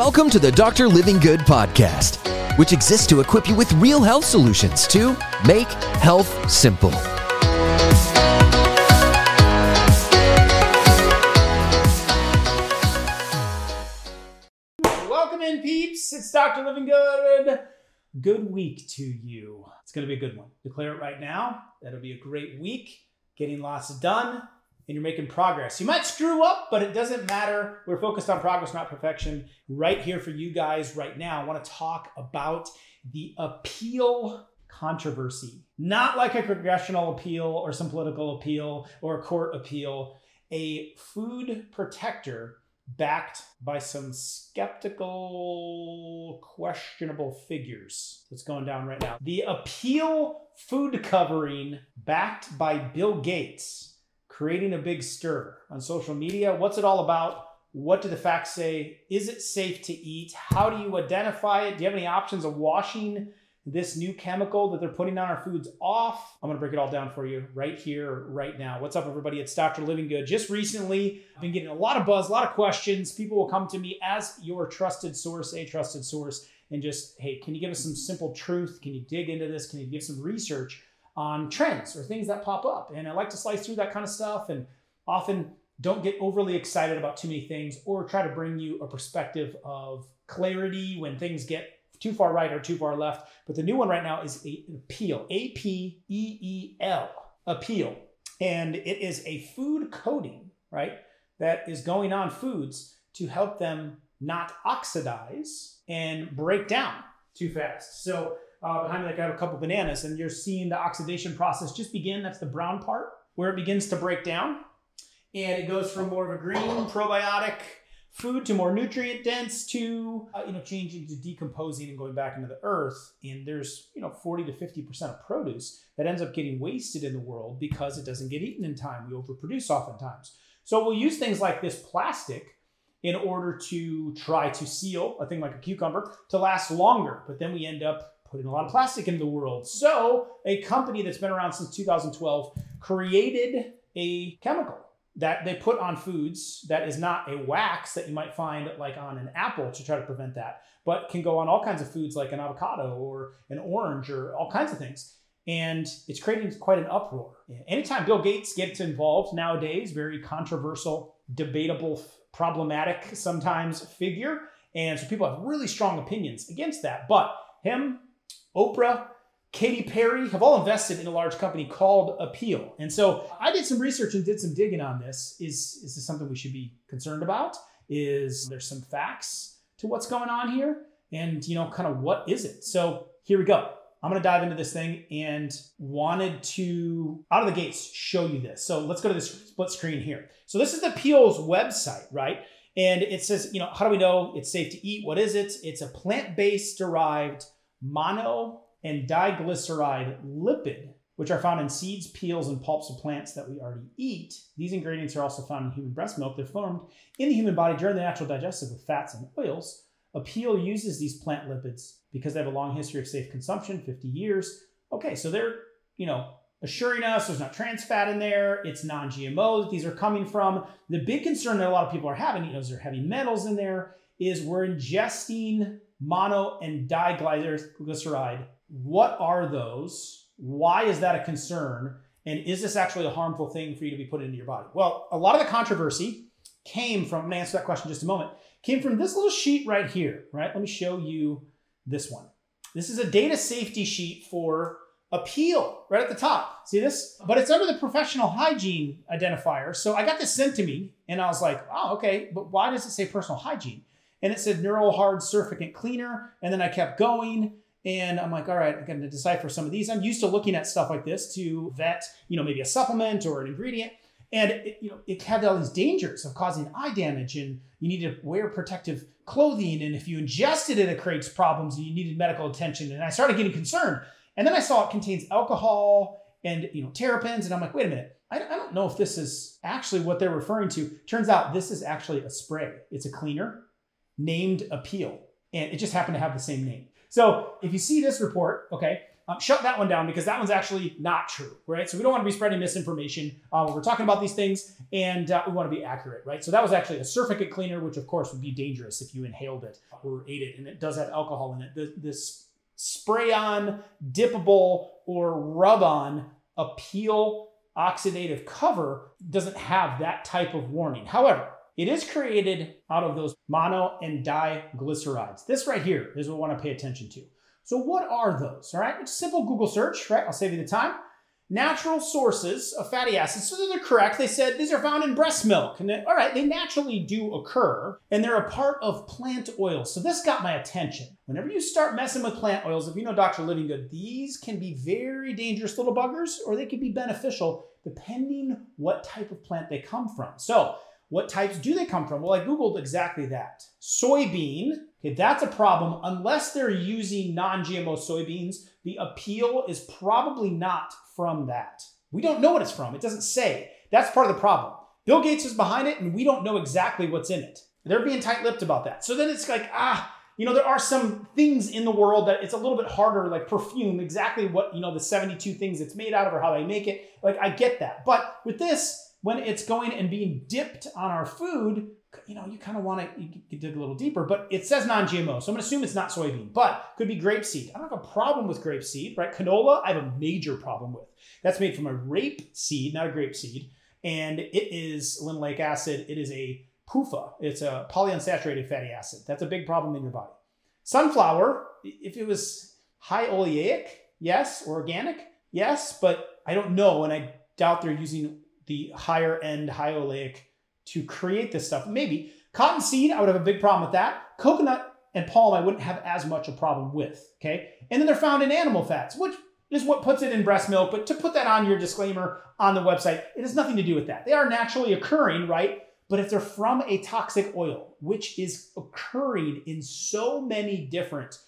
Welcome to the Dr. Livingood podcast, which exists to equip you with real health solutions to make health simple. Welcome in, peeps. It's Dr. Livingood. Good week to you. It's going to be a good one. Declare it right now. That'll be a great week. Getting lots done, and you're making progress. You might screw up, but it doesn't matter. We're focused on progress, not perfection. Right here for you guys right now, I want to talk about the Apeel controversy. Not like a congressional appeal or some political appeal or a court appeal, a food protector backed by some skeptical, questionable figures that's going down right now. The Apeel food covering backed by Bill Gates, creating a big stir on social media. What's it all about? What do the facts say? Is it safe to eat? How do you identify it? Do you have any options of washing this new chemical that they're putting on our foods off. I'm to break it all down for you right here, right now. What's up, everybody? It's Dr. Livingood. Just recently, I've been getting a lot of buzz, a lot of questions. People will come to me as your trusted source, a trusted source, and just, hey, can you give us some simple truth? Can you dig into this? Can you give some research on trends or things that pop up? And I like to slice through that kind of stuff and often don't get overly excited about too many things or try to bring you a perspective of clarity when things get too far right or too far left. But the new one right now is a, Apeel, A P E E L, Apeel. And it is a food coating, right, that is going on foods to help them not oxidize and break down too fast. So uh, behind me, like I have a couple bananas, and you're seeing the oxidation process just begin. That's the brown part where it begins to break down. And it goes from more of a green probiotic food to more nutrient dense to uh, you know changing to decomposing and going back into the earth and there's you know 40 to 50 percent of produce that ends up getting wasted in the world because it doesn't get eaten in time we overproduce oftentimes so we'll use things like this plastic in order to try to seal a thing like a cucumber to last longer but then we end up putting a lot of plastic into the world so a company that's been around since 2012 created a chemical that they put on foods that is not a wax that you might find like on an apple to try to prevent that, but can go on all kinds of foods like an avocado or an orange or all kinds of things. And it's creating quite an uproar. Anytime Bill Gates gets involved nowadays, very controversial, debatable, problematic sometimes figure. And so people have really strong opinions against that. But him, Oprah, Katy Perry have all invested in a large company called Apeel. And so I did some research and did some digging on this. Is, is this something we should be concerned about? Is there some facts to what's going on here? And, you know, kind of what is it? So here we go. I'm going to dive into this thing and wanted to, out of the gates, show you this. So let's go to this split screen here. So this is the Apeel's website, right? And it says, you know, how do we know it's safe to eat? What is it? It's a plant based derived mono and diglyceride lipid, which are found in seeds, peels, and pulps of plants that we already eat. These ingredients are also found in human breast milk. They're formed in the human body during the natural digestive of fats and oils. Apeel uses these plant lipids because they have a long history of safe consumption, 50 years. Okay, so they're, you know, assuring us there's not trans fat in there, it's non-GMO that these are coming from. The big concern that a lot of people are having, you know, is there heavy metals in there, is we're ingesting mono and diglyceride what are those? Why is that a concern? And is this actually a harmful thing for you to be put into your body? Well, a lot of the controversy came from, I'm gonna answer that question in just a moment, came from this little sheet right here, right? Let me show you this one. This is a data safety sheet for appeal right at the top. See this? But it's under the professional hygiene identifier. So I got this sent to me and I was like, oh, okay, but why does it say personal hygiene? And it said neural hard surfactant cleaner. And then I kept going and I'm like, all right, I'm going to decipher some of these. I'm used to looking at stuff like this to vet, you know, maybe a supplement or an ingredient. And it, you know, it had all these dangers of causing eye damage, and you need to wear protective clothing. And if you ingested it, it creates problems, and you needed medical attention. And I started getting concerned. And then I saw it contains alcohol and you know terpenes, and I'm like, wait a minute, I don't know if this is actually what they're referring to. Turns out this is actually a spray. It's a cleaner named Appeal, and it just happened to have the same name. So if you see this report, okay, um, shut that one down because that one's actually not true, right? So we don't want to be spreading misinformation uh, when we're talking about these things, and uh, we want to be accurate, right? So that was actually a surfactant cleaner, which of course would be dangerous if you inhaled it or ate it, and it does have alcohol in it. The, this spray on, dippable, or rub on Apeel oxidative cover doesn't have that type of warning. However, it is created out of those mono and diglycerides. This right here is what we want to pay attention to. So what are those? All right, it's simple Google search, right? I'll save you the time. Natural sources of fatty acids. So they're correct. They said these are found in breast milk. And they, all right, they naturally do occur and they're a part of plant oils. So this got my attention. Whenever you start messing with plant oils, if you know Dr. Livingood, these can be very dangerous little buggers or they can be beneficial depending what type of plant they come from. So what types do they come from? Well, I Googled exactly that. Soybean, okay, that's a problem. Unless they're using non GMO soybeans, the Apeel is probably not from that. We don't know what it's from. It doesn't say. That's part of the problem. Bill Gates is behind it, and we don't know exactly what's in it. They're being tight lipped about that. So then it's like, ah, you know, there are some things in the world that it's a little bit harder, like perfume, exactly what, you know, the 72 things it's made out of or how they make it. Like, I get that. But with this, when it's going and being dipped on our food, you know, you kind of want to dig a little deeper, but it says non-GMO. So I'm gonna assume it's not soybean, but could be grapeseed. I don't have a problem with grapeseed, right? Canola, I have a major problem with. That's made from a rape seed, not a grape seed. And it is linoleic acid. It is a PUFA. It's a polyunsaturated fatty acid. That's a big problem in your body. Sunflower, if it was high oleic, yes, organic, yes, but I don't know, and I doubt they're using the higher end high oleic to create this stuff. Maybe cottonseed, I would have a big problem with that. Coconut and palm, I wouldn't have as much a problem with. Okay, and then they're found in animal fats, which is what puts it in breast milk. But to put that on your disclaimer on the website, it has nothing to do with that. They are naturally occurring, right? But if they're from a toxic oil, which is occurring in so many different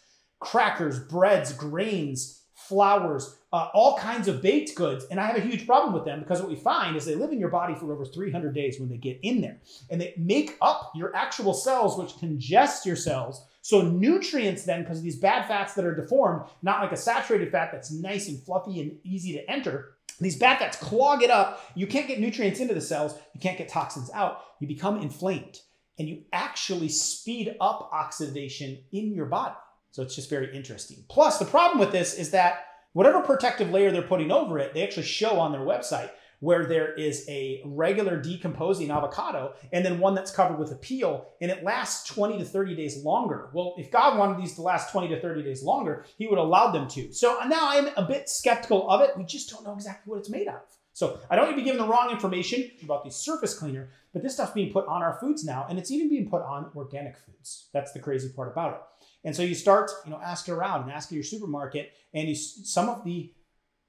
crackers, breads, grains, flours, uh, all kinds of baked goods. And I have a huge problem with them because what we find is they live in your body for over 300 days when they get in there. And they make up your actual cells, which congest your cells. So nutrients then, because of these bad fats that are deformed, not like a saturated fat that's nice and fluffy and easy to enter, these bad fats clog it up. You can't get nutrients into the cells. You can't get toxins out. You become inflamed and you actually speed up oxidation in your body. So it's just very interesting. Plus, the problem with this is that whatever protective layer they're putting over it, they actually show on their website where there is a regular decomposing avocado and then one that's covered with Apeel and it lasts 20 to 30 days longer. Well, if God wanted these to last 20 to 30 days longer, he would allow them to. So uh, now I'm a bit skeptical of it. We just don't know exactly what it's made of. So I don't need to be given the wrong information about the surface cleaner, but this stuff's being put on our foods now and it's even being put on organic foods. That's the crazy part about it. And so you start, you know, asking around and asking your supermarket, and you, some of the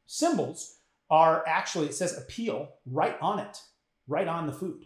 symbols are actually it says Apeel right on it, right on the food.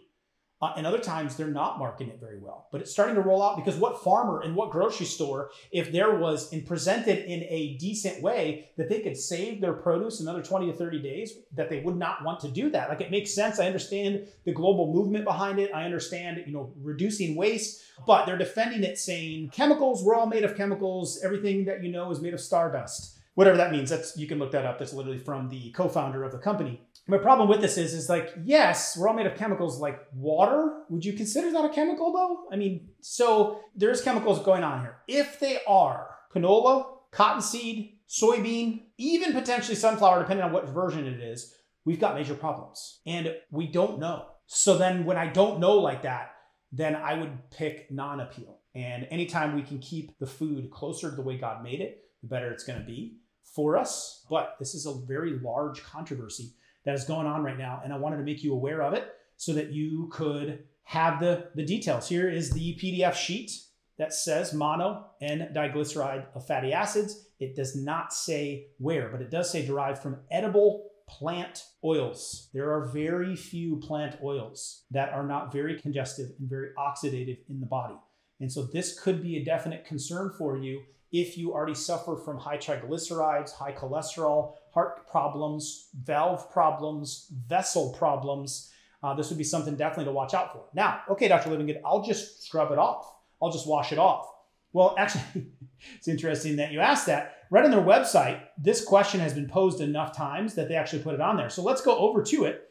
Uh, and other times they're not marketing it very well, but it's starting to roll out because what farmer and what grocery store, if there was and presented in a decent way that they could save their produce another 20 to 30 days, that they would not want to do that. Like it makes sense. I understand the global movement behind it. I understand, you know, reducing waste, but they're defending it saying chemicals, we're all made of chemicals. Everything that you know is made of stardust whatever that means. That's you can look that up. That's literally from the co-founder of the company. My problem with this is, is like, yes, we're all made of chemicals like water. Would you consider that a chemical though? I mean, so there's chemicals going on here. If they are canola, cottonseed, soybean, even potentially sunflower, depending on what version it is, we've got major problems and we don't know. So then when I don't know like that, then I would pick non-Apeel. And anytime we can keep the food closer to the way God made it, the better it's going to be for us. But this is a very large controversy that is going on right now. And I wanted to make you aware of it so that you could have the, the details. Here is the PDF sheet that says mono and diglyceride of fatty acids. It does not say where, but it does say derived from edible plant oils. There are very few plant oils that are not very congestive and very oxidative in the body. And so this could be a definite concern for you if you already suffer from high triglycerides, high cholesterol, heart problems, valve problems, vessel problems, uh, this would be something definitely to watch out for. Now, okay, Dr. Livingood, I'll just scrub it off. I'll just wash it off. Well, actually, it's interesting that you asked that. right on their website, this question has been posed enough times that they actually put it on there. So let's go over to it.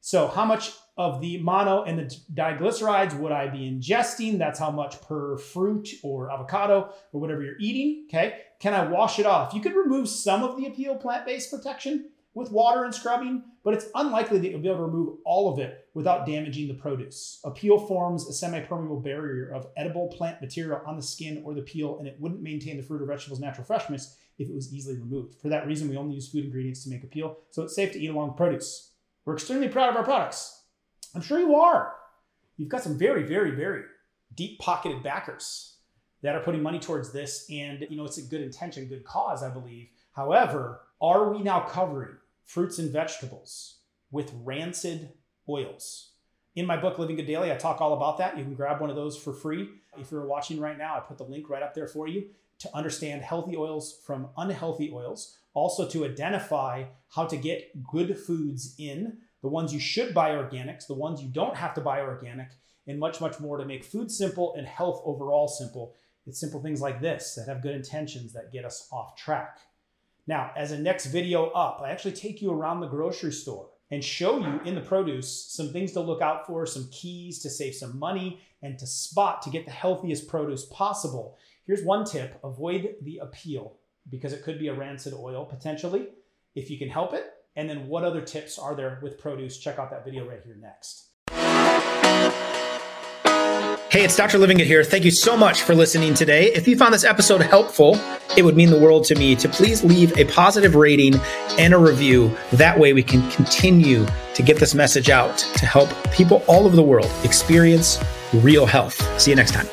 So, how much of the mono and the diglycerides would I be ingesting? That's how much per fruit or avocado or whatever you're eating. Okay. Can I wash it off? You could remove some of the Apeel plant based protection with water and scrubbing, but it's unlikely that you'll be able to remove all of it without damaging the produce. Apeel forms a semi-permeable barrier of edible plant material on the skin or the peel, and it wouldn't maintain the fruit or vegetable's natural freshness if it was easily removed. For that reason, we only use food ingredients to make Apeel, so it's safe to eat along produce. We're extremely proud of our products. I'm sure you are. You've got some very, very, very deep-pocketed backers that are putting money towards this, and you know it's a good intention, good cause, I believe. However, are we now covering fruits and vegetables with rancid oils? In my book, Livingood Daily, I talk all about that. You can grab one of those for free. If you're watching right now, I put the link right up there for you to understand healthy oils from unhealthy oils, also to identify how to get good foods in, the ones you should buy organics, the ones you don't have to buy organic, and much, much more to make food simple and health overall simple. It's simple things like this that have good intentions that get us off track. Now, as a next video up, I actually take you around the grocery store and show you in the produce some things to look out for, some keys to save some money and to spot to get the healthiest produce possible. Here's one tip avoid the Apeel because it could be a rancid oil potentially if you can help it. And then what other tips are there with produce? Check out that video right here next. Hey, it's Dr. Livingood here. Thank you so much for listening today. If you found this episode helpful, it would mean the world to me to please leave a positive rating and a review. That way we can continue to get this message out to help people all over the world experience real health. See you next time.